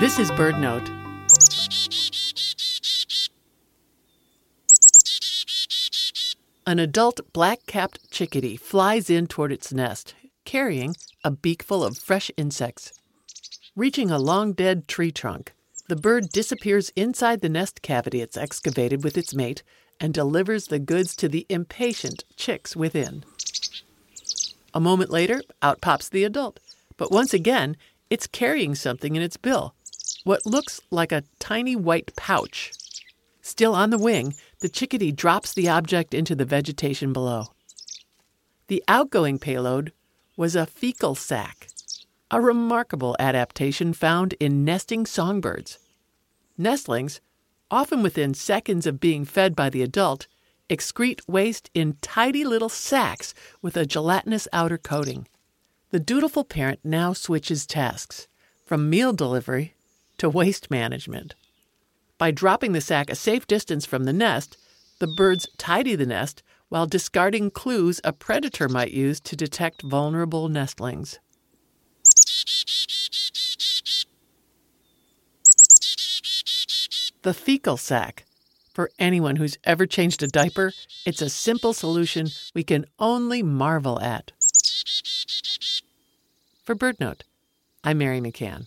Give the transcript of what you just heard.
This is BirdNote. An adult black capped chickadee flies in toward its nest, carrying a beakful of fresh insects. Reaching a long dead tree trunk, the bird disappears inside the nest cavity it's excavated with its mate and delivers the goods to the impatient chicks within. A moment later, out pops the adult, but once again, it's carrying something in its bill what looks like a tiny white pouch. Still on the wing, the chickadee drops the object into the vegetation below. The outgoing payload was a fecal sac, a remarkable adaptation found in nesting songbirds. Nestlings, often within seconds of being fed by the adult, excrete waste in tidy little sacs with a gelatinous outer coating. The dutiful parent now switches tasks from meal delivery to waste management. By dropping the sac a safe distance from the nest, the birds tidy the nest while discarding clues a predator might use to detect vulnerable nestlings. The fecal sac. For anyone who's ever changed a diaper, it's a simple solution we can only marvel at. For BirdNote, I'm Mary McCann.